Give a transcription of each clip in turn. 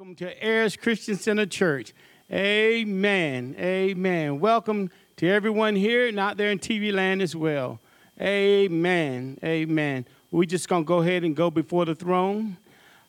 Welcome to Ayers Christian Center Church. Amen. Amen. Welcome to everyone here and out there in TV land as well. Amen. Amen. We're just going to go ahead and go before the throne.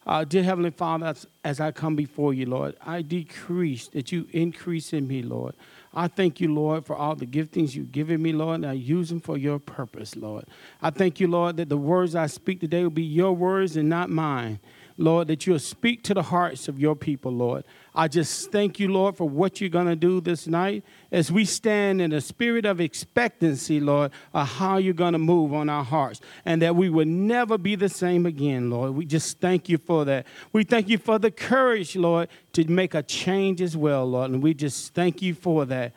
Uh, dear Heavenly Father, as, as I come before you, Lord, I decrease that you increase in me, Lord. I thank you, Lord, for all the giftings you've given me, Lord, and I use them for your purpose, Lord. I thank you, Lord, that the words I speak today will be your words and not mine. Lord, that you'll speak to the hearts of your people, Lord. I just thank you, Lord, for what you're going to do this night as we stand in a spirit of expectancy, Lord, of how you're going to move on our hearts and that we will never be the same again, Lord. We just thank you for that. We thank you for the courage, Lord, to make a change as well, Lord. And we just thank you for that.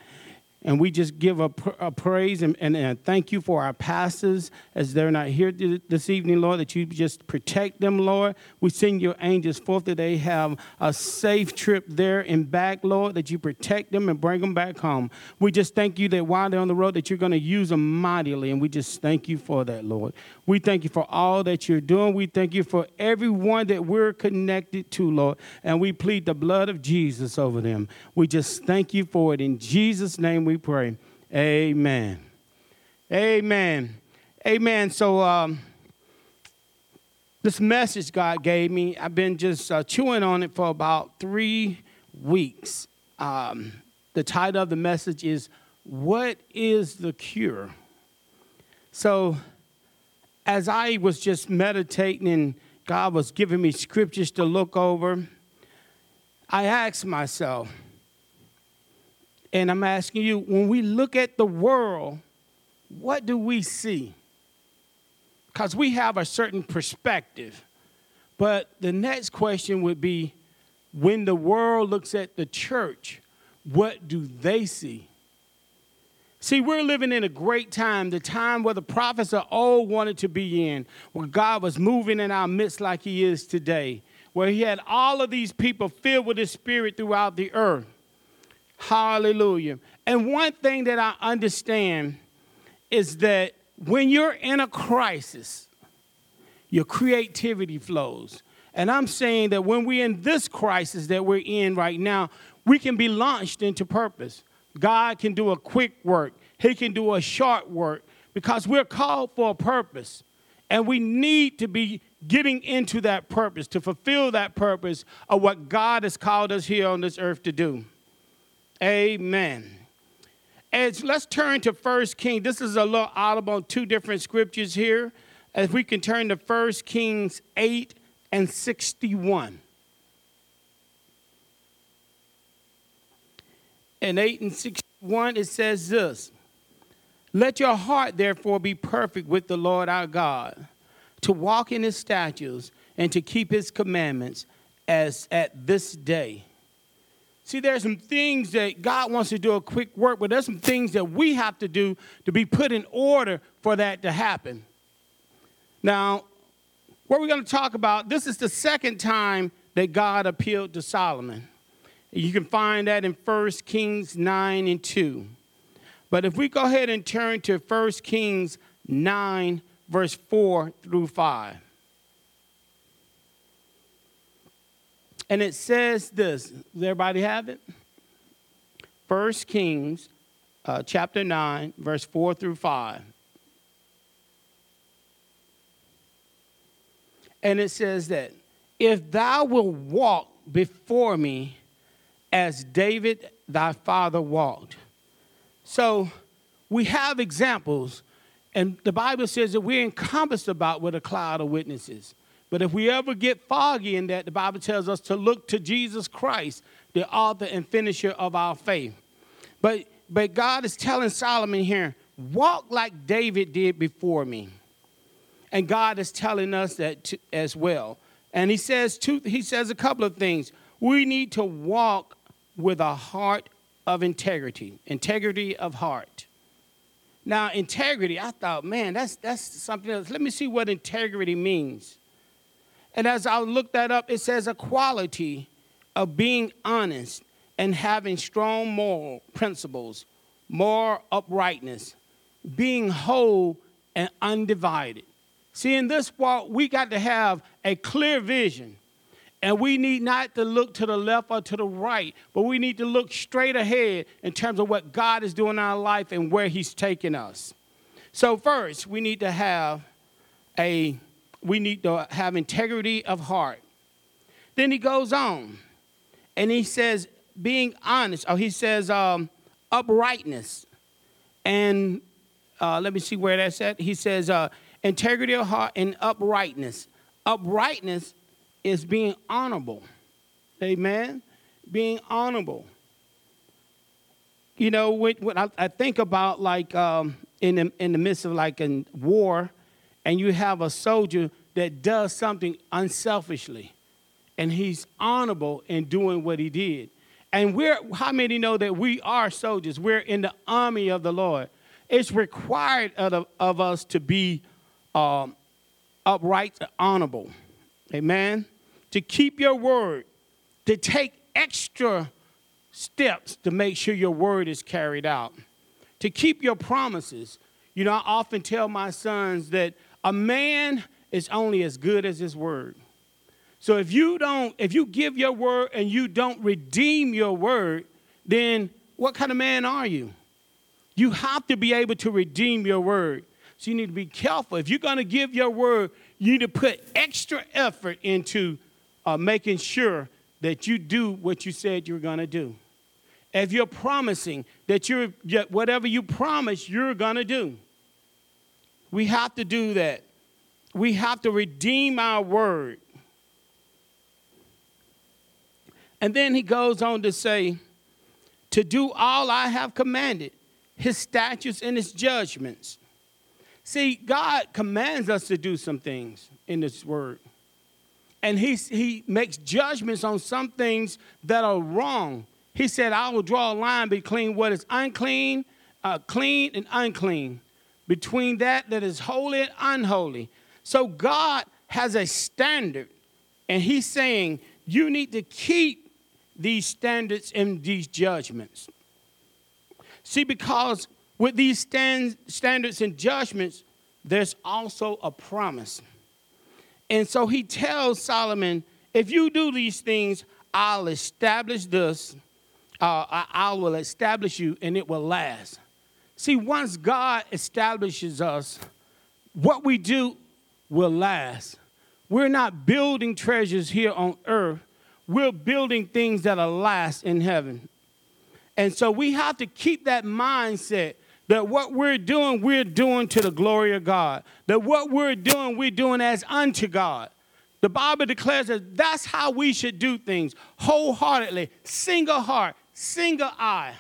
And we just give a, a praise and, and, and, thank you for our pastors as they're not here this evening, Lord, that you just protect them, Lord. We send your angels forth that they have a safe trip there and back, Lord, that you protect them and bring them back home. We just thank you that while they're on the road, that you're going to use them mightily. And we just thank you for that, Lord. We thank you for all that you're doing. We thank you for everyone that we're connected to, Lord. And we plead the blood of Jesus over them. We just thank you for it. In Jesus' name we we pray. Amen. Amen. Amen. So, um, this message God gave me, I've been just uh, chewing on it for about three weeks. Um, the title of the message is What is the Cure? So, as I was just meditating and God was giving me scriptures to look over, I asked myself, and I'm asking you, when we look at the world, what do we see? Because we have a certain perspective. But the next question would be when the world looks at the church, what do they see? See, we're living in a great time, the time where the prophets are all wanted to be in, where God was moving in our midst like He is today, where He had all of these people filled with His Spirit throughout the earth. Hallelujah. And one thing that I understand is that when you're in a crisis, your creativity flows. And I'm saying that when we're in this crisis that we're in right now, we can be launched into purpose. God can do a quick work, He can do a short work because we're called for a purpose. And we need to be getting into that purpose, to fulfill that purpose of what God has called us here on this earth to do. Amen. As let's turn to First King. This is a little audible on two different scriptures here. As we can turn to First Kings 8 and 61. In 8 and 61, it says this Let your heart therefore be perfect with the Lord our God, to walk in his statutes and to keep his commandments as at this day See, there's some things that God wants to do a quick work, but there's some things that we have to do to be put in order for that to happen. Now, what we're going to talk about, this is the second time that God appealed to Solomon. You can find that in 1 Kings 9 and 2. But if we go ahead and turn to 1 Kings 9, verse 4 through 5. And it says this. Does everybody have it? First Kings uh, chapter 9, verse 4 through 5. And it says that if thou wilt walk before me as David thy father walked. So we have examples, and the Bible says that we're encompassed about with a cloud of witnesses. But if we ever get foggy in that, the Bible tells us to look to Jesus Christ, the author and finisher of our faith. But, but God is telling Solomon here, walk like David did before me. And God is telling us that as well. And he says two, he says a couple of things. We need to walk with a heart of integrity, integrity of heart. Now, integrity, I thought, man, that's that's something else. Let me see what integrity means. And as I looked that up, it says a quality of being honest and having strong moral principles, moral uprightness, being whole and undivided. See, in this walk, we got to have a clear vision. And we need not to look to the left or to the right, but we need to look straight ahead in terms of what God is doing in our life and where He's taking us. So, first, we need to have a we need to have integrity of heart. Then he goes on and he says, being honest, oh, he says, um, uprightness. And uh, let me see where that's at. He says, uh, integrity of heart and uprightness. Uprightness is being honorable. Amen? Being honorable. You know, when, when I, I, think about like um, in, the, in the midst of like a war, and you have a soldier that does something unselfishly, and he's honorable in doing what he did. And we're, how many know that we are soldiers? We're in the army of the Lord. It's required of, of us to be um, upright, honorable. Amen. To keep your word, to take extra steps to make sure your word is carried out, to keep your promises. You know, I often tell my sons that a man is only as good as his word. So if you don't, if you give your word and you don't redeem your word, then what kind of man are you? You have to be able to redeem your word. So you need to be careful. If you're going to give your word, you need to put extra effort into uh, making sure that you do what you said you were going to do. If you're promising that you're whatever you promise, you're going to do. We have to do that. We have to redeem our word. And then he goes on to say, to do all I have commanded, his statutes and his judgments. See, God commands us to do some things in this word. And he, he makes judgments on some things that are wrong. He said, I will draw a line between what is unclean, uh, clean, and unclean between that that is holy and unholy. So God has a standard, and He's saying you need to keep these standards and these judgments. See, because with these stand, standards and judgments, there's also a promise. And so he tells Solomon, if you do these things, I'll establish this, uh, I, I will establish you, and it will last. See, once God establishes us, what we do will last. We're not building treasures here on earth, we're building things that'll last in heaven. And so we have to keep that mindset that what we're doing, we're doing to the glory of God. That what we're doing, we're doing as unto God. The Bible declares that that's how we should do things wholeheartedly, single heart, single eye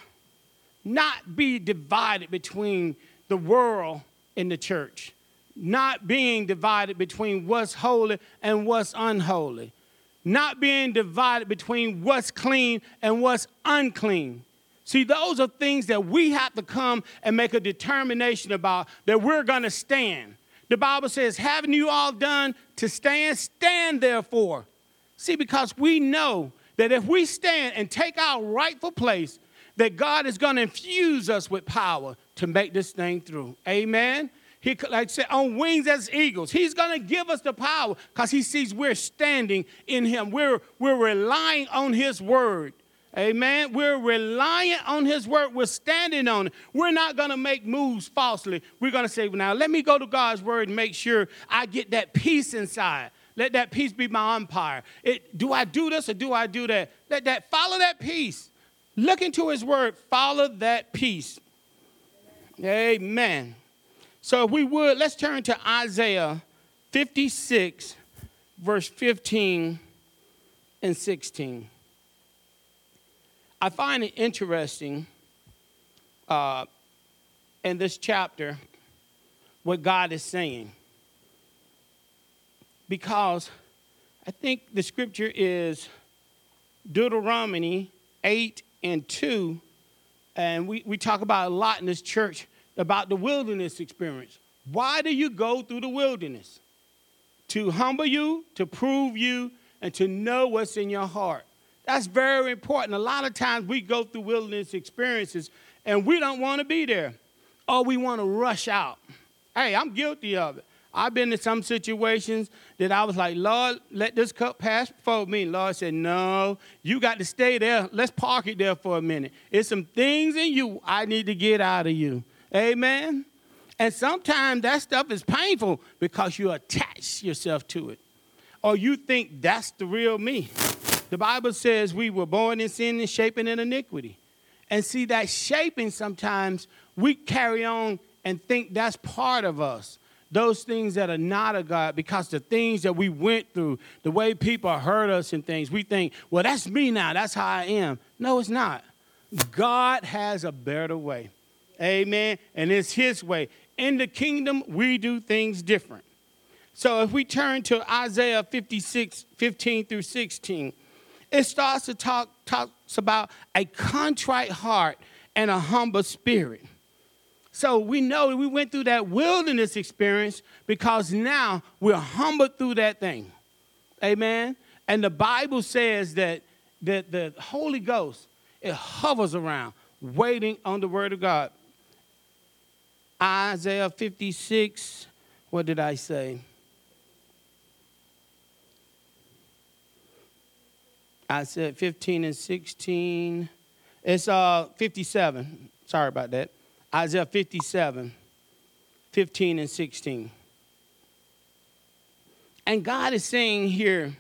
not be divided between the world and the church, not being divided between what's holy and what's unholy, not being divided between what's clean and what's unclean. See, those are things that we have to come and make a determination about that we're going to stand. The Bible says, Haven't you all done to stand? Stand therefore. See, because we know that if we stand and take our rightful place, that God is going to infuse us with power to make this thing through. Amen. He, like I said, on wings as eagles. He's going to give us the power because he sees we're standing in him. We're, we're relying on his word. Amen. We're reliant on his word. We're standing on it. We're not going to make moves falsely. We're going to say, now let me go to God's word and make sure I get that peace inside. Let that peace be my umpire. It, do I do this or do I do that? Let that follow that peace. Look into his word, follow that peace. Amen. So if we would, let's turn to Isaiah 56, verse 15 and 16. I find it interesting uh, in this chapter what God is saying. Because I think the scripture is Deuteronomy 8 and 2, and we, we talk about a lot in this church about the wilderness experience. Why do you go through the wilderness? To humble you, to prove you, and to know what's in your heart. That's very important. A lot of times we go through wilderness experiences and we don't want to be there, or we want to rush out. Hey, I'm guilty of it. I've been in some situations that I was like, Lord, let this cup pass before me. Lord said, No, you got to stay there. Let's park it there for a minute. It's some things in you I need to get out of you. Amen. And sometimes that stuff is painful because you attach yourself to it. Or you think that's the real me. The Bible says we were born in sin and shaping in iniquity. And see, that shaping sometimes we carry on and think that's part of us. Those things that are not of God, because the things that we went through, the way people hurt us and things, we think, well, that's me now. That's how I am. No, it's not. God has a better way. Amen. And it's His way. In the kingdom, we do things different. So if we turn to Isaiah 56, 15 through 16, it starts to talk talks about a contrite heart and a humble spirit. So we know we went through that wilderness experience because now we're humbled through that thing. Amen. And the Bible says that, that the Holy Ghost, it hovers around, waiting on the word of God. Isaiah 56, what did I say? I said 15 and 16. It's uh 57. Sorry about that. Isaiah 57, 15 and 16. And God is saying here,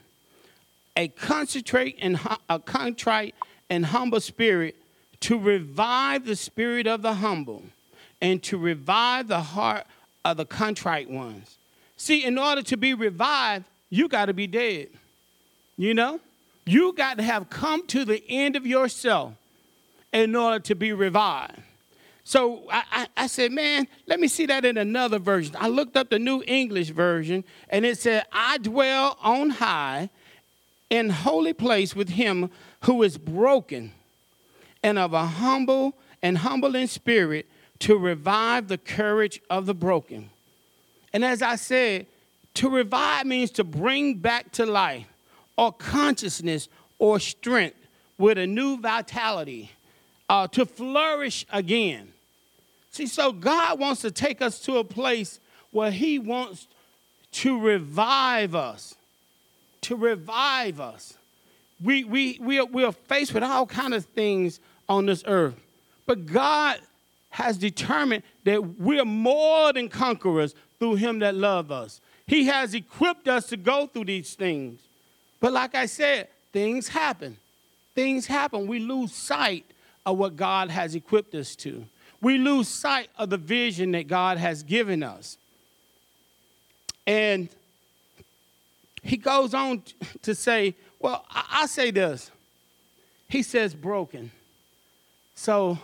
a concentrate and a contrite and humble spirit to revive the spirit of the humble and to revive the heart of the contrite ones. See, in order to be revived, you got to be dead. You know? You got to have come to the end of yourself in order to be revived. So I, I, I, said, man, let me see that in another version. I looked up the New English version, and it said, I dwell on high in holy place with him who is broken and of a humble and humble in spirit to revive the courage of the broken. And as I said, to revive means to bring back to life or consciousness or strength with a new vitality uh, to flourish again. See, so God wants to take us to a place where He wants to revive us, to revive us. We, we, we, are, we are faced with all kind of things on this earth, but God has determined that we're more than conquerors through Him that loves us. He has equipped us to go through these things. But like I said, things happen. Things happen. We lose sight of what God has equipped us to. We lose sight of the vision that God has given us. And he goes on to say, well, I, say this. He says, broken. So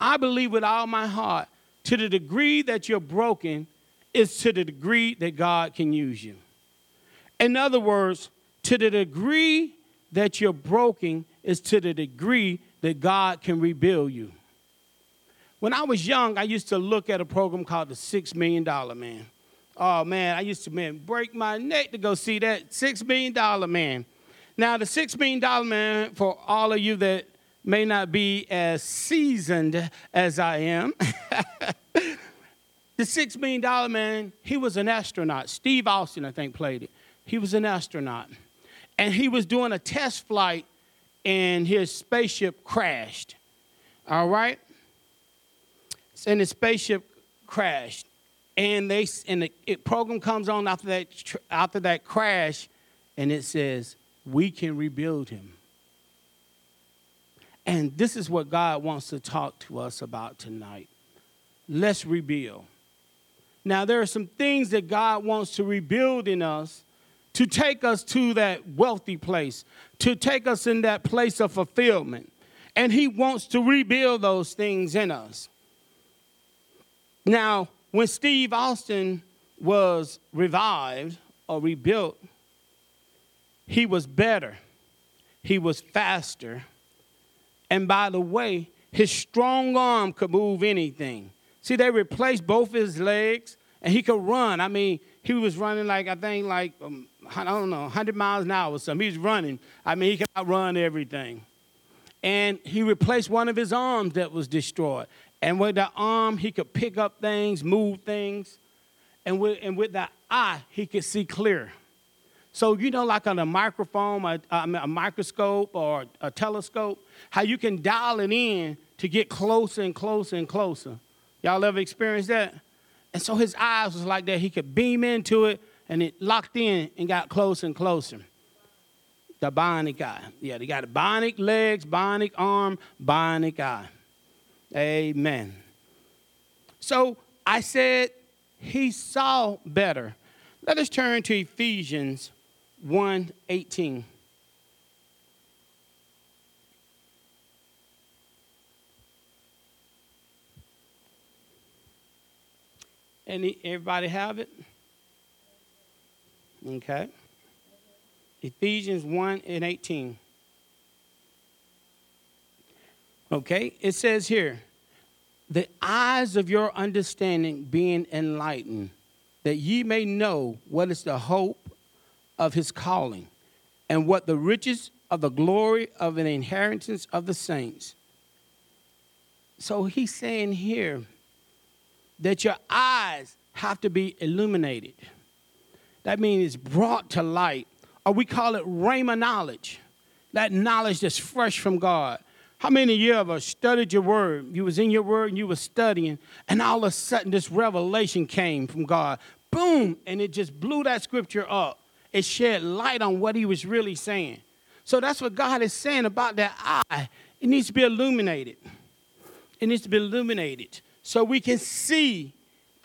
I believe with all my heart, to the degree that you're broken, is to the degree that God can use you. In other words, to the degree that you're broken is to the degree that God can rebuild you. When I was young, I used to look at a program called The Six Million Dollar Man. Oh man, I used to man break my neck to go see that Six Million Dollar Man. Now, the Six Million Dollar Man, for all of you that may not be as seasoned as I am, the Six Million Dollar Man, he was an astronaut. Steve Austin, I think, played it. He was an astronaut and he was doing a test flight and his spaceship crashed. All right? And the spaceship crashed. And they and the it, program comes on after that after that crash and it says, "We can rebuild him." And this is what God wants to talk to us about tonight. Let's rebuild. Now, there are some things that God wants to rebuild in us to take us to that wealthy place, to take us in that place of fulfillment. And He wants to rebuild those things in us. Now, when Steve Austin was revived or rebuilt, he was better, he was faster, and by the way, his strong arm could move anything. See, they replaced both his legs and he could run. I mean, he was running like, I think, like um, I don't know, 100 miles an hour or something. He's running. I mean, he can outrun everything. And he replaced one of his arms that was destroyed. And with that arm, he could pick up things, move things. and with, and with that eye, he could see clear. So, you know, like on a microphone, a, a, microscope, or a telescope, how you can dial it in to get closer and closer and closer. Y'all ever experienced that? And so his eyes was like that. He could beam into it, and it locked in and got closer and closer. The bionic eye. Yeah, they got bionic legs, bionic arm, bionic eye. Amen. So I said he saw better. Let us turn to Ephesians 1 18. Any, everybody have it? Okay. Ephesians 1 and 18. Okay, it says here, the eyes of your understanding being enlightened, that ye may know what is the hope of his calling, and what the riches of the glory of an inheritance of the saints. So he's saying here that your eyes have to be illuminated. That means it's brought to light, or we call it rhema knowledge. That knowledge that's fresh from God. How many of you ever studied your word? You was in your word and you were studying, and all of a sudden this revelation came from God. Boom! And it just blew that scripture up. It shed light on what he was really saying. So that's what God is saying about that eye. It needs to be illuminated. It needs to be illuminated so we can see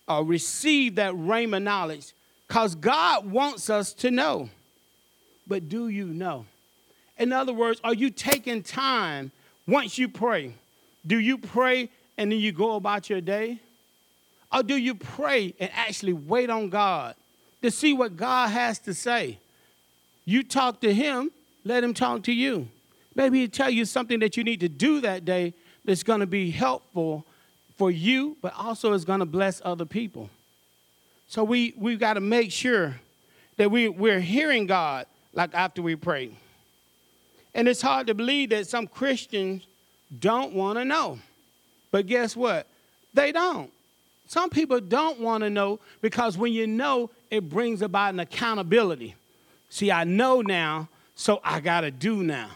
or receive that rhema knowledge. Because God wants us to know. But do you know? In other words, are you taking time once you pray, do you pray and then you go about your day? Or do you pray and actually wait on God to see what God has to say? You talk to Him, let Him talk to you. Maybe He'll tell you something that you need to do that day that's going to be helpful for you, but also is going to bless other people. So we, we've got to make sure that we, we're hearing God like after we pray. And it's hard to believe that some Christians don't want to know. But guess what? They don't. Some people don't want to know because when you know, it brings about an accountability. See, I know now, so I got to do now.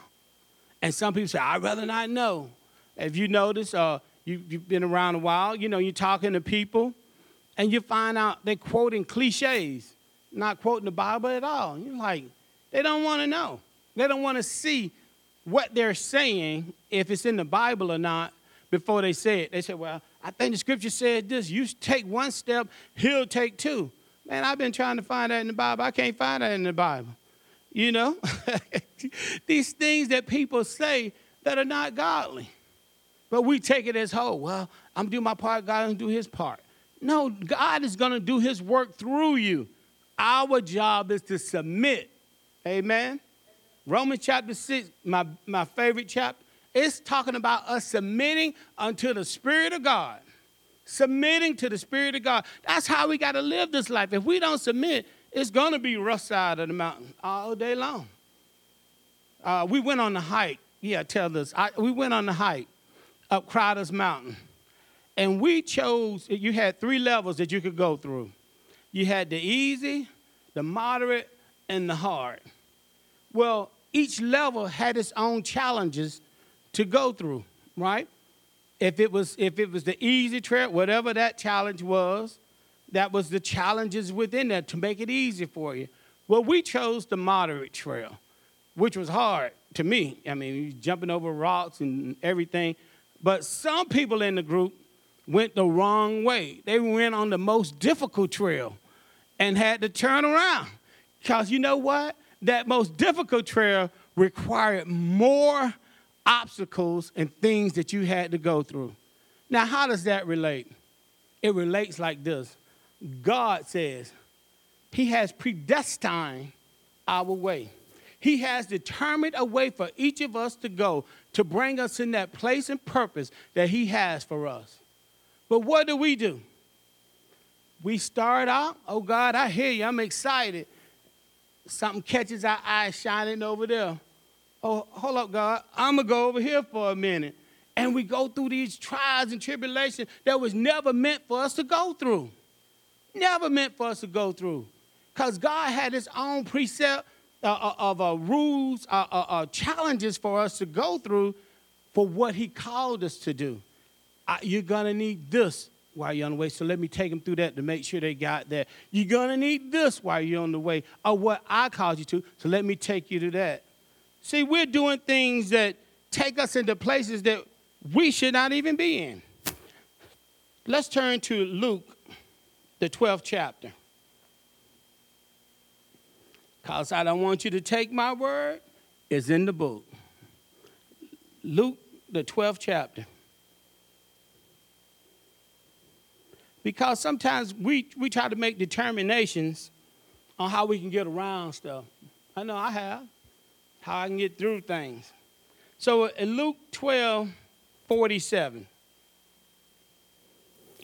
And some people say, I'd rather not know. If you notice, uh, you, you've been around a while, you know, you're talking to people, and you find out they're quoting cliches, not quoting the Bible at all. You're like, they don't want to know. They don't want to see what they're saying, if it's in the Bible or not, before they say it. They say, Well, I think the scripture said this. You take one step, he'll take two. Man, I've been trying to find that in the Bible. I can't find that in the Bible. You know? These things that people say that are not godly. But we take it as whole. Well, I'm doing my part, God to do his part. No, God is going to do his work through you. Our job is to submit. Amen. Romans chapter 6, my, my favorite chapter, it's talking about us submitting unto the Spirit of God. Submitting to the Spirit of God. That's how we got to live this life. If we don't submit, it's going to be rough side of the mountain all day long. Uh, we went on the hike. Yeah, tell us. I, we went on the hike up Crowder's Mountain. And we chose, you had three levels that you could go through. You had the easy, the moderate, and the hard. Well, each level had its own challenges to go through, right? If it was if it was the easy trail, whatever that challenge was, that was the challenges within that to make it easy for you. Well, we chose the moderate trail, which was hard to me. I mean, jumping over rocks and everything. But some people in the group went the wrong way. They went on the most difficult trail and had to turn around. Because you know what? That most difficult trail required more obstacles and things that you had to go through. Now, how does that relate? It relates like this God says, He has predestined our way. He has determined a way for each of us to go to bring us in that place and purpose that He has for us. But what do we do? We start out, oh God, I hear you, I'm excited something catches our eye shining over there. Oh, hold up, God. I'm going to go over here for a minute. And we go through these trials and tribulations that was never meant for us to go through. Never meant for us to go through. Because God had his own precept uh, uh of uh, rules, uh, uh, uh, challenges for us to go through for what he called us to do. you're going to need this while you're on the way. So let me take them through that to make sure they got that. You're going to need this while you're on the way, or what I called you to. So let me take you to that. See, we're doing things that take us into places that we should not even be in. Let's turn to Luke, the 12th chapter. Because I don't want you to take my word, it's in the book. Luke, the 12th chapter. Because sometimes we, we try to make determinations on how we can get around stuff. I know I have, how I can get through things. So uh, in Luke 12, 47,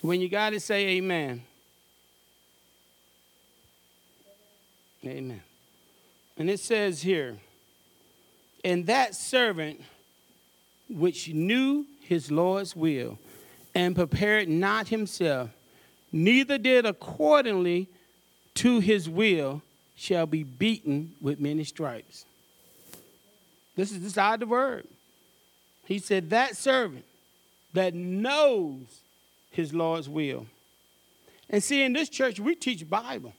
when you got to say amen. Amen. And it says here, and that servant which knew his Lord's will and prepared not himself, neither did accordingly to his will, shall be beaten with many stripes. This is this out the word. He said, That servant that knows his Lord's will. And see, in this church, we teach Bible.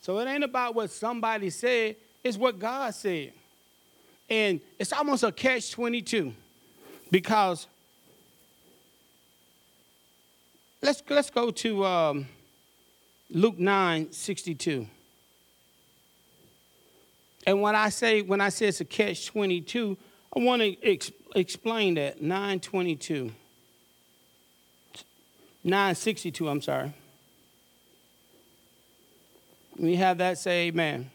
So it ain't about what somebody said, it's what God said. And it's almost a catch 22 because let's, let's go to um, Luke 9 62. And when I say when I say it's a catch 22, I want to ex- explain that 922. 962, I'm sorry. We have that say amen.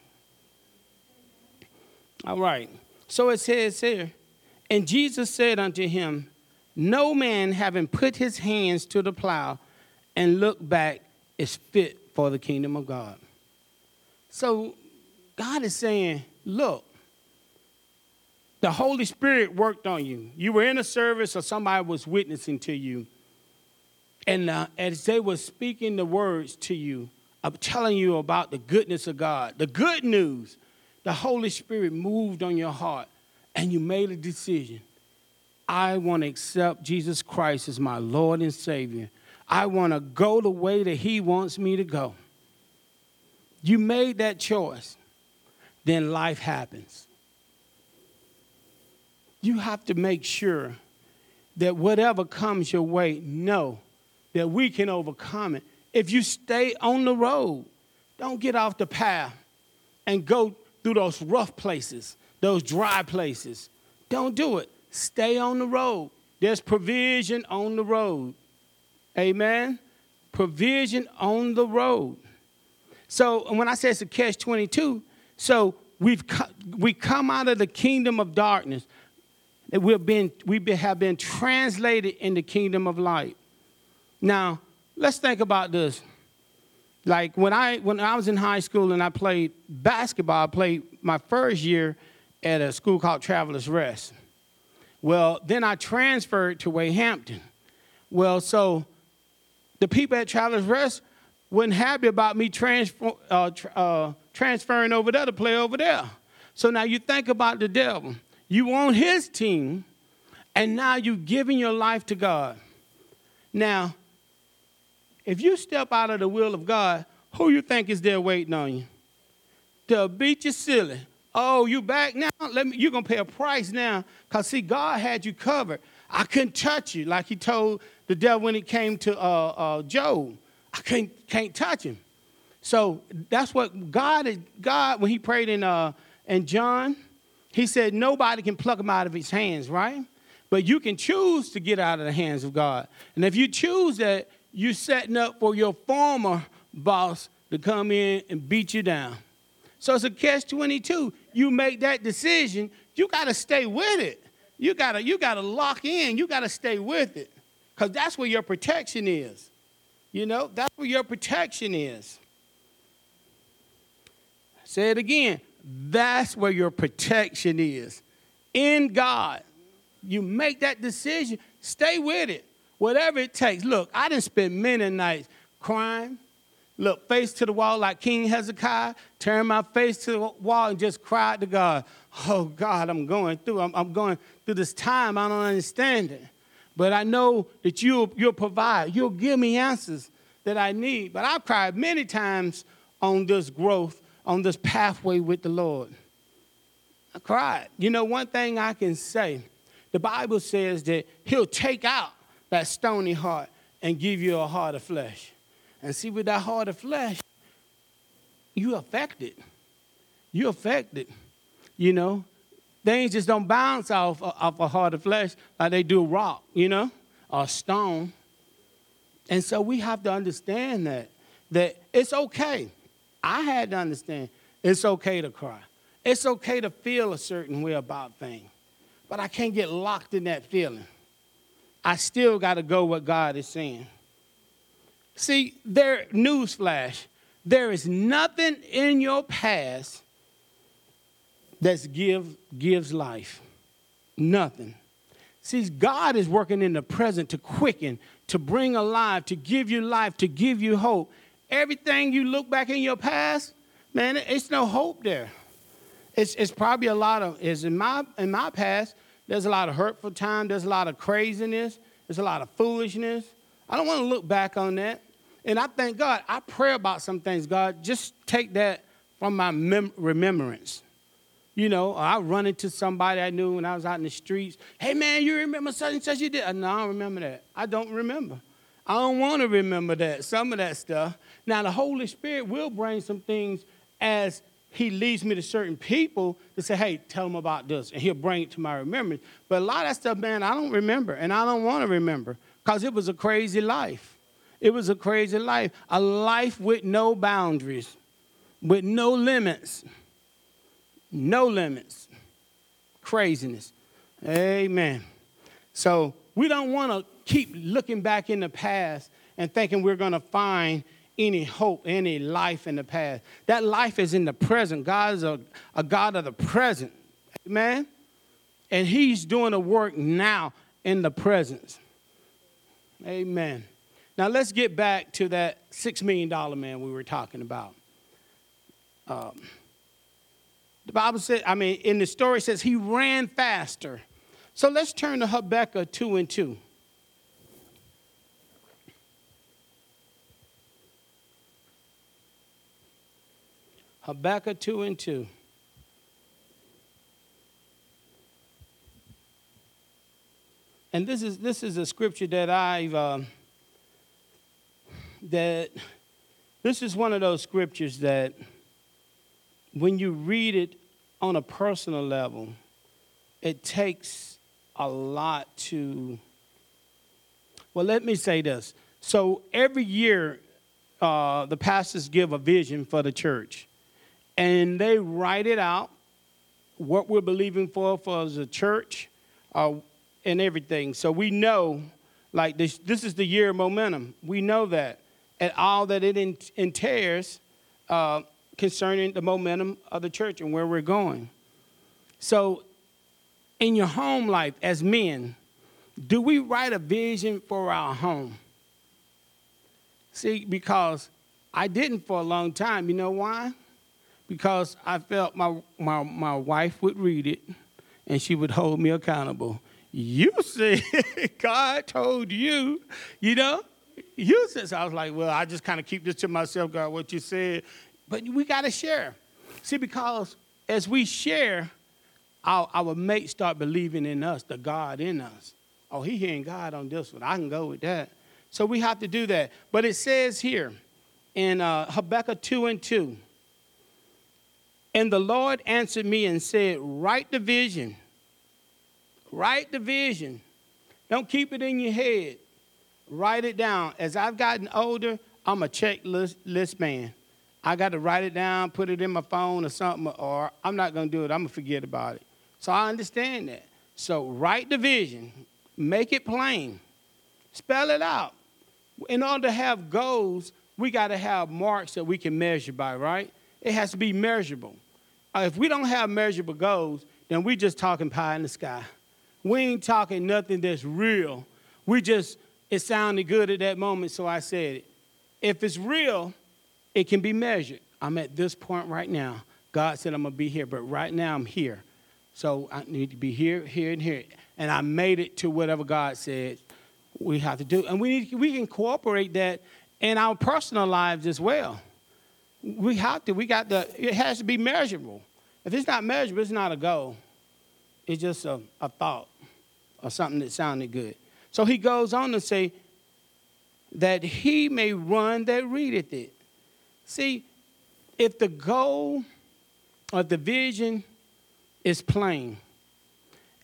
All right. So it says here, and Jesus said unto him, No man having put his hands to the plow and looked back is fit for the kingdom of God. So God is saying, Look, the Holy Spirit worked on you. You were in a service or somebody was witnessing to you. And uh, as they were speaking the words to you, I'm telling you about the goodness of God, the good news, the Holy Spirit moved on your heart and you made a decision. I want to accept Jesus Christ as my Lord and Savior. I want to go the way that He wants me to go. You made that choice, then life happens. You have to make sure that whatever comes your way, know that we can overcome it. If you stay on the road, don't get off the path and go through those rough places, those dry places. Don't do it. Stay on the road. There's provision on the road. Amen. Provision on the road. So when I say it's a catch 22, so we've we come out of the kingdom of darkness. We've been, we have been translated in the kingdom of light. Now, let's think about this. Like when I when I was in high school and I played basketball, I played my first year at a school called Travelers Rest. Well, then I transferred to Wade Hampton. Well, so the people at Travelers Rest wasn't happy about me transfer, uh, uh, transferring over there to play over there. So now you think about the devil. You on his team, and now you're giving your life to God. Now, if you step out of the will of God, who you think is there waiting on you? To beat you silly. Oh, you back now? Let me, you're gonna pay a price now. Cause see, God had you covered. I couldn't touch you, like he told the devil when it came to uh, uh, Job. I can't can't touch him. So that's what God is. God, when he prayed in uh, in John, he said nobody can pluck him out of his hands, right? But you can choose to get out of the hands of God. And if you choose that, you're setting up for your former boss to come in and beat you down. So it's a catch 22. You make that decision, you got to stay with it. You got to you got to lock in. You got to stay with it. Cuz that's where your protection is. You know, that's where your protection is. Say it again. That's where your protection is. In God. You make that decision, stay with it whatever it takes. Look, I didn't spend many nights crying, look face to the wall like King Hezekiah, turn my face to the wall and just cry to God, Oh God, I'm going through, I'm, I'm going through this time, I don't understand it. But I know that you'll, you'll provide, you'll give me answers that I need. But I've cried many times on this growth, on this pathway with the Lord. I cried. You know, one thing I can say, the Bible says that He'll take out that stony heart and give you a heart of flesh. And see, with that heart of flesh, you affected. You affected. You know, things just don't bounce off uh, off a heart of flesh like they do rock. You know, or stone. And so we have to understand that that it's okay. I had to understand it's okay to cry. It's okay to feel a certain way about things, but I can't get locked in that feeling. I still got to go what God is saying. See, there, newsflash, there is nothing in your past that give, gives life. Nothing. See, God is working in the present to quicken, to bring alive, to give you life, to give you hope. Everything you look back in your past, man, it's no hope there. It's, it's probably a lot of, is in my, in my past, there's a lot of hurtful time, there's a lot of craziness, there's a lot of foolishness. I don't want to look back on that. And I thank God, I pray about some things. God, just take that from my mem- remembrance. You know, I run into somebody I knew when I was out in the streets. Hey, man, you remember such and such you did? No, I don't remember that. I don't remember. I don't want to remember that, some of that stuff. Now, the Holy Spirit will bring some things as He leads me to certain people to say, hey, tell them about this. And He'll bring it to my remembrance. But a lot of that stuff, man, I don't remember. And I don't want to remember because it was a crazy life. It was a crazy life, a life with no boundaries, with no limits. No limits. Craziness. Amen. So we don't want to keep looking back in the past and thinking we're going to find any hope, any life in the past. That life is in the present. God is a, a God of the present. Amen. And He's doing a work now in the presence. Amen. Now let's get back to that six million dollar man we were talking about. Um, the Bible says, I mean, in the story says he ran faster. So let's turn to Habakkuk 2 and 2. Habakkuk 2 and 2. And this is, this is a scripture that I've. Uh, that this is one of those scriptures that when you read it on a personal level, it takes a lot to. Well, let me say this. So every year, uh, the pastors give a vision for the church, and they write it out, what we're believing for for as a church, uh, and everything. So we know, like this, this is the year of momentum. We know that and all that it entails uh, concerning the momentum of the church and where we're going. So, in your home life as men, do we write a vision for our home? See, because I didn't for a long time. You know why? Because I felt my, my, my wife would read it and she would hold me accountable. You see, God told you, you know? Use this. I was like, well, I just kind of keep this to myself, God, what you said. But we got to share. See, because as we share, our, our mates start believing in us, the God in us. Oh, he hearing God on this one. I can go with that. So we have to do that. But it says here in uh, Habakkuk 2 and 2, and the Lord answered me and said, Write the vision. Write the vision. Don't keep it in your head write it down. As I've gotten older, I'm a checklist list man. I got to write it down, put it in my phone or something, or I'm not going to do it. I'm going to forget about it. So I understand that. So write the vision, make it plain, spell it out. In order to have goals, we got to have marks that we can measure by, right? It has to be measurable. Uh, if we don't have measurable goals, then we're just talking pie in the sky. We ain't talking nothing that's real. We just it sounded good at that moment, so I said it. If it's real, it can be measured. I'm at this point right now. God said I'm going to be here, but right now I'm here. So I need to be here, here, and here. And I made it to whatever God said we have to do. And we, need, we can incorporate that in our personal lives as well. We have to. We got the, it has to be measurable. If it's not measurable, it's not a goal. It's just a, a thought or something that sounded good. So he goes on to say that he may run that readeth it. See, if the goal or the vision is plain,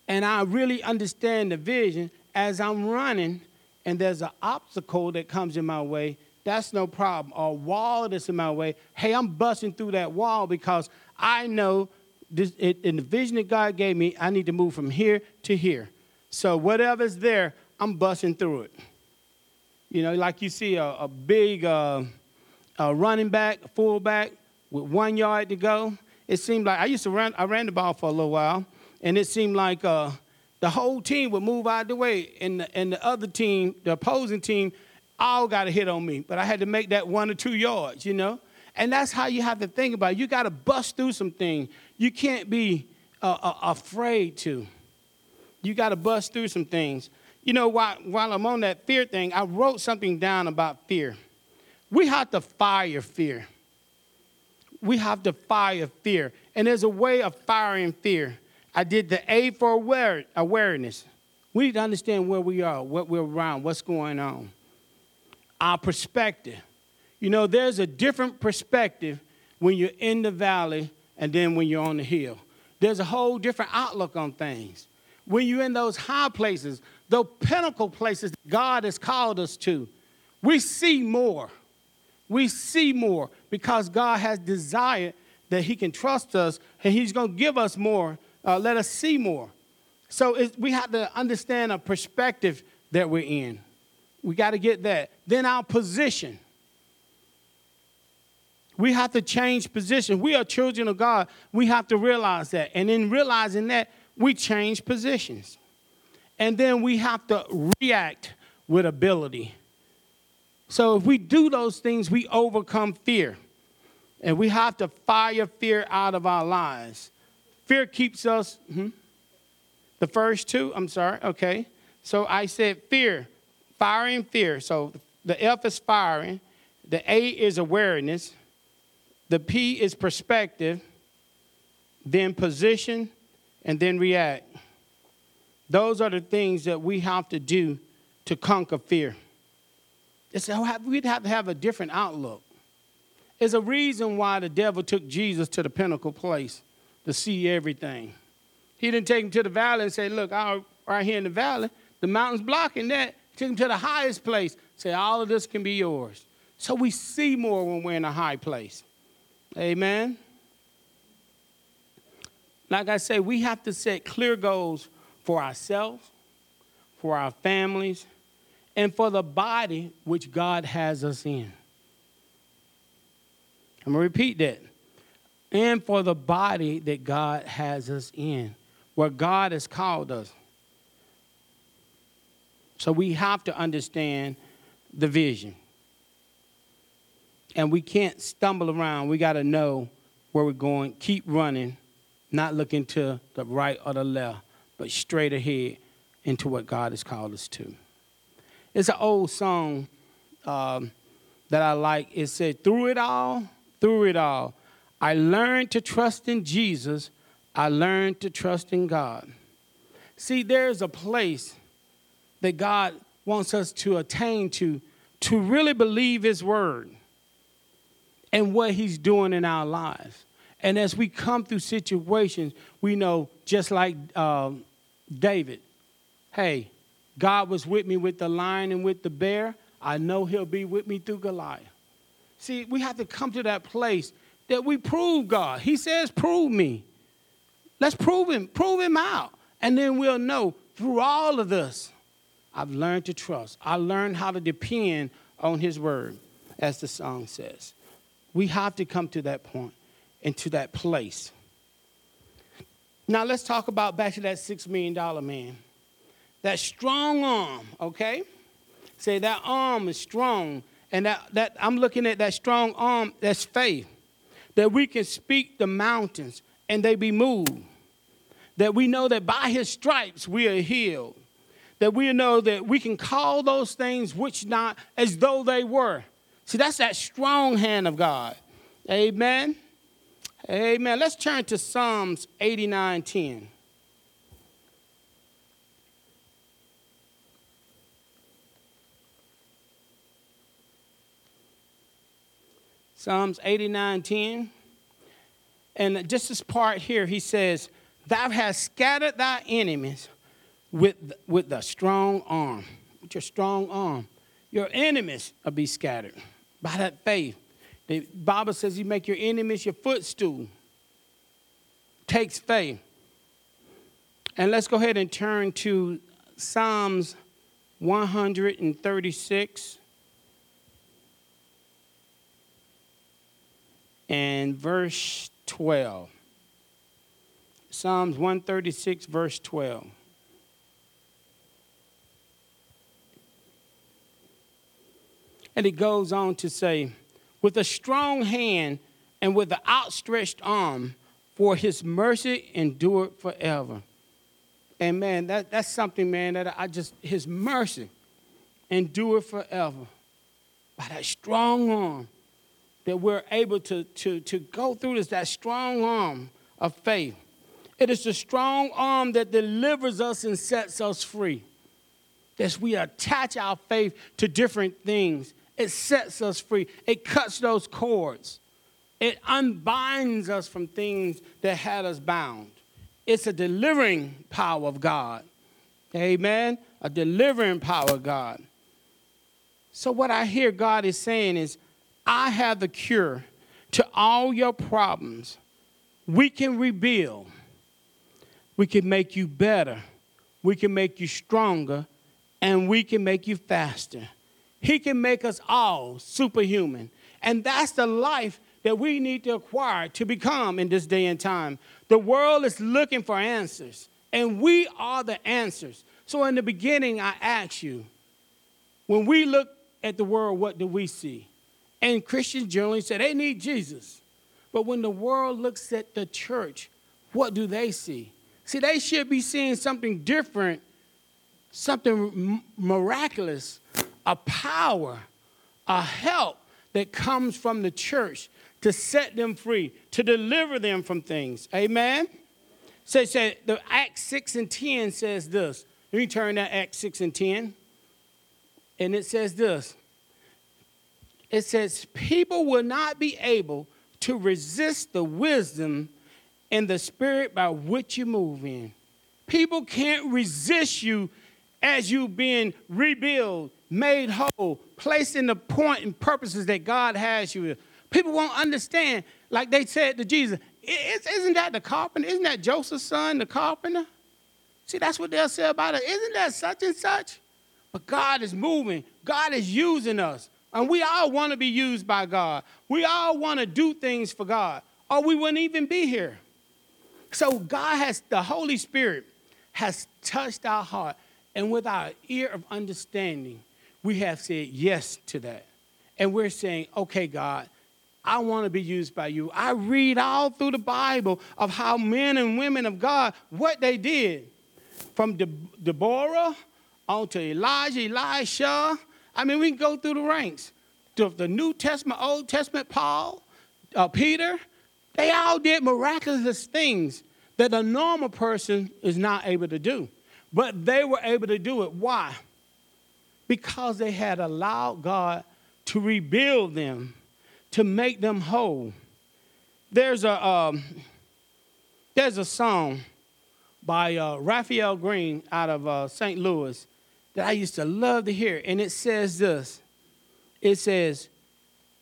and I really understand the vision as I'm running, and there's an obstacle that comes in my way, that's no problem. Or a wall that's in my way, hey, I'm busting through that wall because I know this, it, in the vision that God gave me, I need to move from here to here. So whatever's there, I'm busting through it. You know, like you see a, a big uh, a running back, fullback with one yard to go. It seemed like I used to run. I ran the ball for a little while, and it seemed like uh, the whole team would move out of the way, and the, and the other team, the opposing team, all got a hit on me. But I had to make that one or two yards, you know. And that's how you have to think about it. You got to bust through some things. You can't be uh, uh, afraid to. You got to bust through some things. You know, while, while I'm on that fear thing, I wrote something down about fear. We have to fire fear. We have to fire fear. And there's a way of firing fear. I did the A for aware, awareness. We need to understand where we are, what we're around, what's going on. Our perspective. You know, there's a different perspective when you're in the valley and then when you're on the hill. There's a whole different outlook on things. When you're in those high places, those pinnacle places that God has called us to, we see more. We see more because God has desired that He can trust us and He's going to give us more. Uh, let us see more. So we have to understand a perspective that we're in. We got to get that. Then our position. We have to change position. We are children of God. We have to realize that. And in realizing that, we change positions. And then we have to react with ability. So if we do those things, we overcome fear. And we have to fire fear out of our lives. Fear keeps us, hmm? the first two, I'm sorry, okay. So I said fear, firing fear. So the F is firing, the A is awareness, the P is perspective, then position, and then react. Those are the things that we have to do to conquer fear. It's, we'd have to have a different outlook. There's a reason why the devil took Jesus to the pinnacle place to see everything. He didn't take him to the valley and say, Look, right here in the valley, the mountain's blocking that. He took him to the highest place, say, All of this can be yours. So we see more when we're in a high place. Amen. Like I say, we have to set clear goals for ourselves, for our families, and for the body which God has us in. I'm going to repeat that. And for the body that God has us in, where God has called us. So we have to understand the vision. And we can't stumble around. We got to know where we're going, keep running, not looking to the right or the left, but straight ahead into what God has called us to. It's an old song um, that I like. It said, Through it all, through it all, I learned to trust in Jesus. I learned to trust in God. See, there's a place that God wants us to attain to, to really believe His word and what He's doing in our lives. And as we come through situations, we know, just like um, David, hey, God was with me with the lion and with the bear. I know he'll be with me through Goliath. See, we have to come to that place that we prove God. He says, prove me. Let's prove him, prove him out. And then we'll know through all of this, I've learned to trust. I learned how to depend on his word, as the song says. We have to come to that point and to that place. Now let's talk about back to that six million dollar man. That strong arm, okay? Say that arm is strong And that, that I'm looking at that strong arm, that's faith. That we can speak the mountains and they be moved. That we know that by his stripes we are healed. That we know that we can call those things which not as though they were. See, that's that strong hand of God. Amen. Amen. Let's turn to Psalms 89 10. Psalms 89 10. And just this part here, he says, Thou hast scattered thy enemies with, with the strong arm, with your strong arm. Your enemies will be scattered by that faith. The Bible says you make your enemies your footstool. Takes faith. And let's go ahead and turn to Psalms 136. and verse 12. Psalms 136, verse 12. And it goes on to say, with a strong hand and with an outstretched arm, for his mercy endured forever. And man, that, that's something, man, that I just, his mercy endured forever. By that strong arm that we're able to, to, to go through this, that strong arm of faith. It is the strong arm that delivers us and sets us free. As we attach our faith to different things, it sets us free. It cuts those cords. It unbinds us from things that had us bound. It's a delivering power of God. Amen? A delivering power of God. So, what I hear God is saying is, I have the cure to all your problems. We can rebuild. We can make you better. We can make you stronger. And we can make you faster. He can make us all superhuman. And that's the life that we need to acquire to become in this day and time. The world is looking for answers, and we are the answers. So, in the beginning, I asked you, when we look at the world, what do we see? And Christians generally say they need Jesus. But when the world looks at the church, what do they see? See, they should be seeing something different, something miraculous, a power, a help that comes from the church to set them free, to deliver them from things. Amen? So, say the Acts 6 and 10 says this. Let me turn to Acts 6 and 10. And it says this it says, people will not be able to resist the wisdom and the spirit by which you move in. People can't resist you as you being rebuilt, made whole, placed in the point and purposes that God has you. People won't understand, like they said to Jesus, isn't that the carpenter? Isn't that Joseph's son, the carpenter? See, that's what they'll say about it. Isn't that such and such? But God is moving. God is using us. And we all want to be used by God. We all want to do things for God, or we wouldn't even be here. So God has, the Holy Spirit has touched our heart, and with our ear of understanding, we have said yes to that. And we're saying, okay, God, I want to be used by you. I read all through the Bible of how men and women of God, what they did. From De- Deborah on to Elijah, Elisha, I mean, we can go through the ranks. The, the New Testament, Old Testament, Paul, uh, Peter, they all did miraculous things that a normal person is not able to do. But they were able to do it. Why? Because they had allowed God to rebuild them, to make them whole. There's a, um, there's a song by uh, Raphael Green out of uh, St. Louis that I used to love to hear. And it says this it says,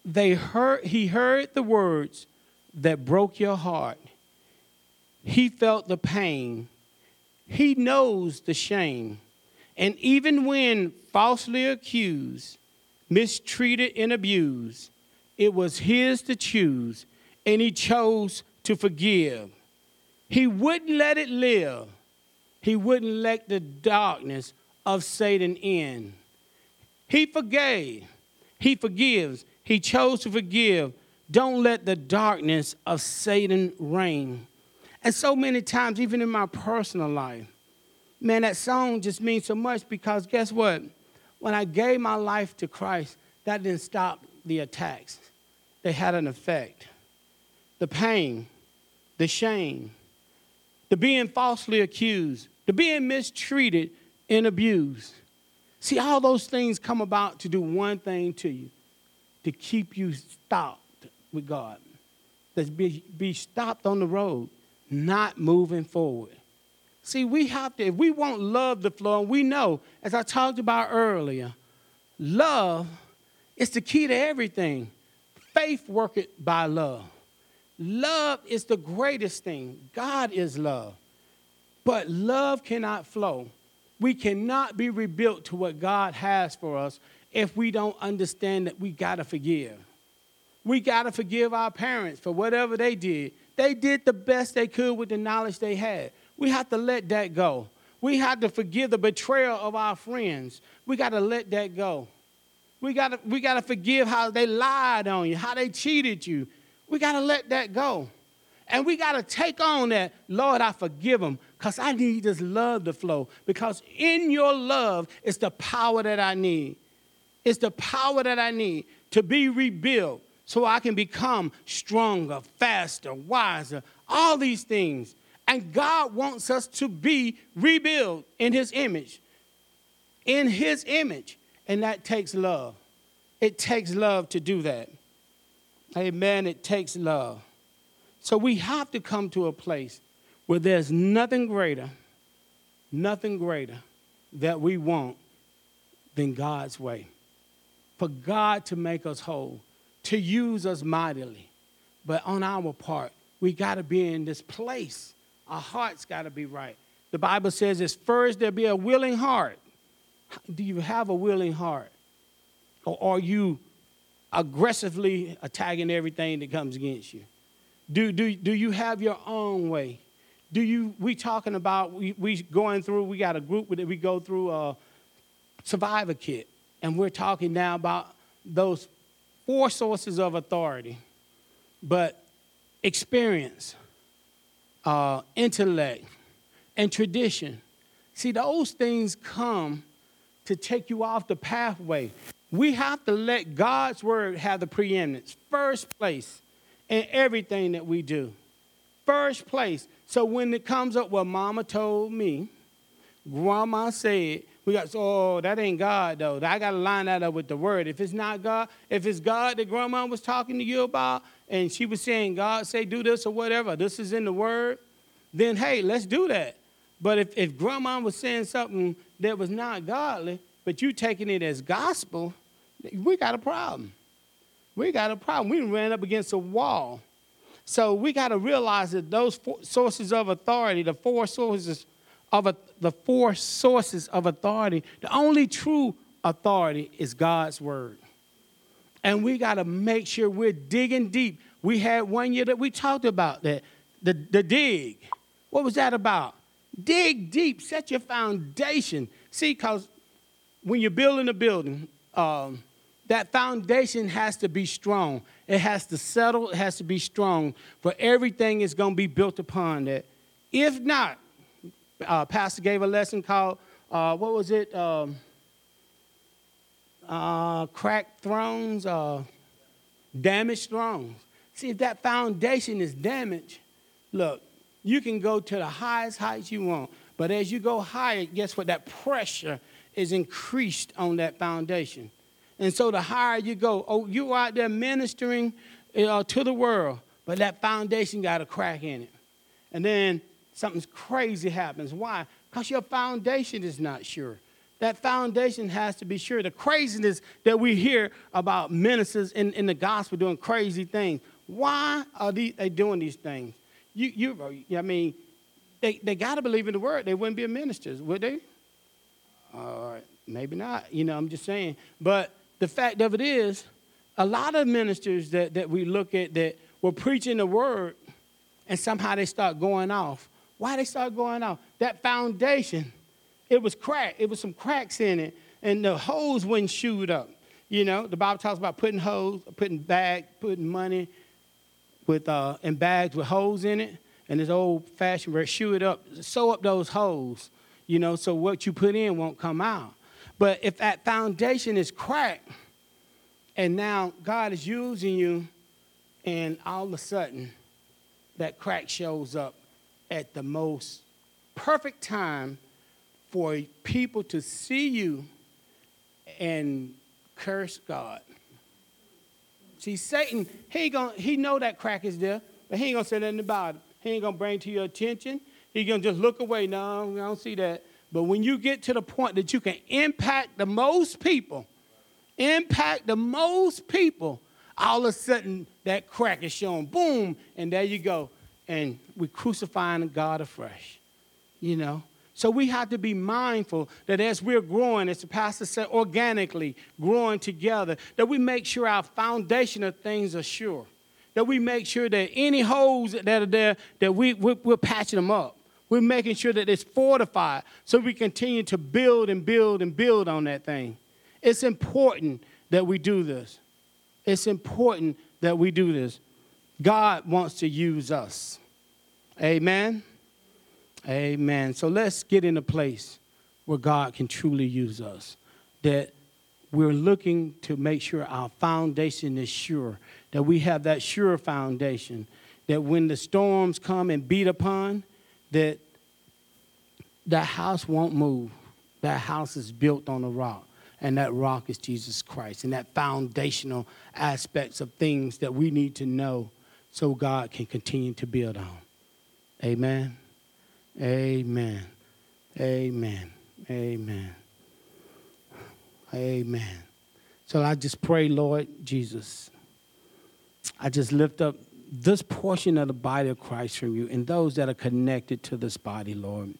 they heard, he heard the words that broke your heart. He felt the pain. He knows the shame. And even when falsely accused, mistreated, and abused, it was his to choose, and he chose to forgive. He wouldn't let it live. He wouldn't let the darkness of Satan in. He forgave. He forgives. He chose to forgive. Don't let the darkness of Satan reign. And so many times, even in my personal life, man, that song just means so much because guess what? When I gave my life to Christ, that didn't stop the attacks. They had an effect. The pain, the shame, the being falsely accused, the being mistreated and abused. See, all those things come about to do one thing to you to keep you stopped with God, to be, be stopped on the road, not moving forward. See, we have to, if we want love to flow, and we know, as I talked about earlier, love is the key to everything. Faith worketh by love. Love is the greatest thing. God is love. But love cannot flow. We cannot be rebuilt to what God has for us if we don't understand that we got to forgive. We got to forgive our parents for whatever they did. They did the best they could with the knowledge they had. We have to let that go. We have to forgive the betrayal of our friends. We got to let that go. We got to we got to forgive how they lied on you, how they cheated you. We got to let that go. And we got to take on that, Lord, I forgive them because I need this love to flow. Because in your love is the power that I need. It's the power that I need to be rebuilt so I can become stronger, faster, wiser, all these things. And God wants us to be rebuilt in His image. In His image. And that takes love. It takes love to do that. Amen. It takes love. So we have to come to a place where there's nothing greater, nothing greater that we want than God's way. For God to make us whole, to use us mightily. But on our part, we got to be in this place. Our hearts got to be right. The Bible says it's first there be a willing heart. Do you have a willing heart? Or are you aggressively attacking everything that comes against you? Do, do, do you have your own way? Do you, we talking about, we, we going through, we got a group that we go through a survivor kit, and we're talking now about those four sources of authority, but experience, uh, intellect, and tradition. See, those things come to take you off the pathway. We have to let God's word have the preeminence, first place in everything that we do. First place. So when it comes up, well, mama told me, grandma said, we got, oh, that ain't God though. I got to line that up with the word. If it's not God, if it's God that grandma was talking to you about, and she was saying, God say do this or whatever, this is in the word, then hey, let's do that. But if, if grandma was saying something that was not godly, but you taking it as gospel, we got a problem we got a problem. We ran up against a wall. So we got to realize that those sources of authority, the four sources of the four sources of authority, the only true authority is God's word. And we got to make sure we're digging deep. We had one year that we talked about that, the, the dig. What was that about? Dig deep, set your foundation. See, because when you're building a building, um, that foundation has to be strong. It has to settle, it has to be strong, for everything is going to be built upon that. If not, uh, Pastor gave a lesson called, uh, what was it? Um, uh, cracked thrones, uh, damaged thrones. See, if that foundation is damaged, look, you can go to the highest heights you want, but as you go higher, guess what? That pressure is increased on that foundation. And so the higher you go, oh, you're out there ministering uh, to the world, but that foundation got a crack in it. And then something crazy happens. Why? Because your foundation is not sure. That foundation has to be sure. The craziness that we hear about ministers in, in the gospel doing crazy things. Why are they, they doing these things? You, you, I mean, they, they got to believe in the word. They wouldn't be ministers, would they? All right, maybe not. You know, I'm just saying. But the fact of it is, a lot of ministers that, that we look at that were preaching the word and somehow they start going off. Why they start going off? That foundation, it was cracked. It was some cracks in it, and the holes wouldn't shoot up. You know, the Bible talks about putting holes, putting bag, putting money with uh, in bags with holes in it, and this old fashioned where shoe it up, sew up those holes. You know, so what you put in won't come out. But if that foundation is cracked, and now God is using you, and all of a sudden, that crack shows up at the most perfect time for people to see you and curse God. See, Satan, he gonna he know that crack is there, but he ain't gonna say nothing about it. He ain't gonna bring to your attention. He gonna just look away. No, I don't see that. But when you get to the point that you can impact the most people, impact the most people, all of a sudden that crack is showing. Boom, and there you go. And we're crucifying God afresh. You know? So we have to be mindful that as we're growing, as the pastor said, organically growing together, that we make sure our foundation of things are sure. That we make sure that any holes that are there, that we, we're, we're patching them up. We're making sure that it's fortified so we continue to build and build and build on that thing. It's important that we do this. It's important that we do this. God wants to use us. Amen. Amen. So let's get in a place where God can truly use us. That we're looking to make sure our foundation is sure, that we have that sure foundation, that when the storms come and beat upon, that that house won't move. That house is built on a rock, and that rock is Jesus Christ, and that foundational aspects of things that we need to know so God can continue to build on. Amen. Amen. Amen. Amen. Amen. So I just pray, Lord Jesus, I just lift up this portion of the body of Christ from you and those that are connected to this body, Lord.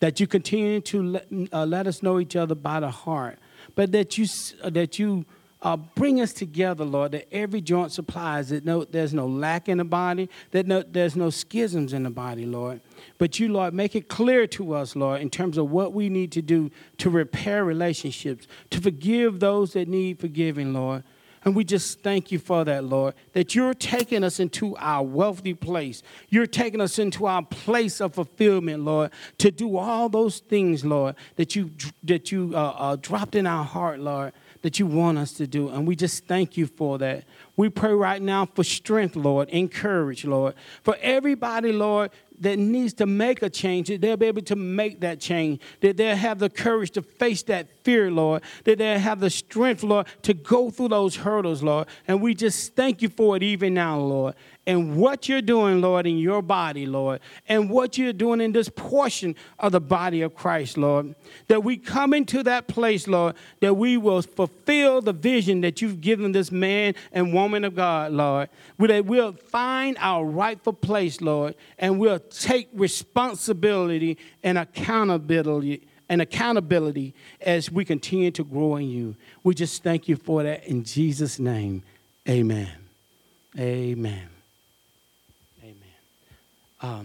That you continue to let, uh, let us know each other by the heart, but that you, that you uh, bring us together, Lord, that every joint supplies, that no, there's no lack in the body, that no, there's no schisms in the body, Lord. But you, Lord, make it clear to us, Lord, in terms of what we need to do to repair relationships, to forgive those that need forgiving, Lord. And we just thank you for that, Lord, that you're taking us into our wealthy place. You're taking us into our place of fulfillment, Lord, to do all those things, Lord, that you, that you uh, uh, dropped in our heart, Lord that you want us to do. And we just thank you for that. We pray right now for strength, Lord, encourage, Lord. For everybody, Lord, that needs to make a change, that they'll be able to make that change, that they'll have the courage to face that fear, Lord, that they'll have the strength, Lord, to go through those hurdles, Lord. And we just thank you for it even now, Lord and what you're doing, Lord, in your body, Lord, and what you're doing in this portion of the body of Christ, Lord. That we come into that place, Lord, that we will fulfill the vision that you've given this man and woman of God, Lord. That we'll find our rightful place, Lord, and we'll take responsibility and accountability and accountability as we continue to grow in you. We just thank you for that in Jesus' name. Amen. Amen. Um,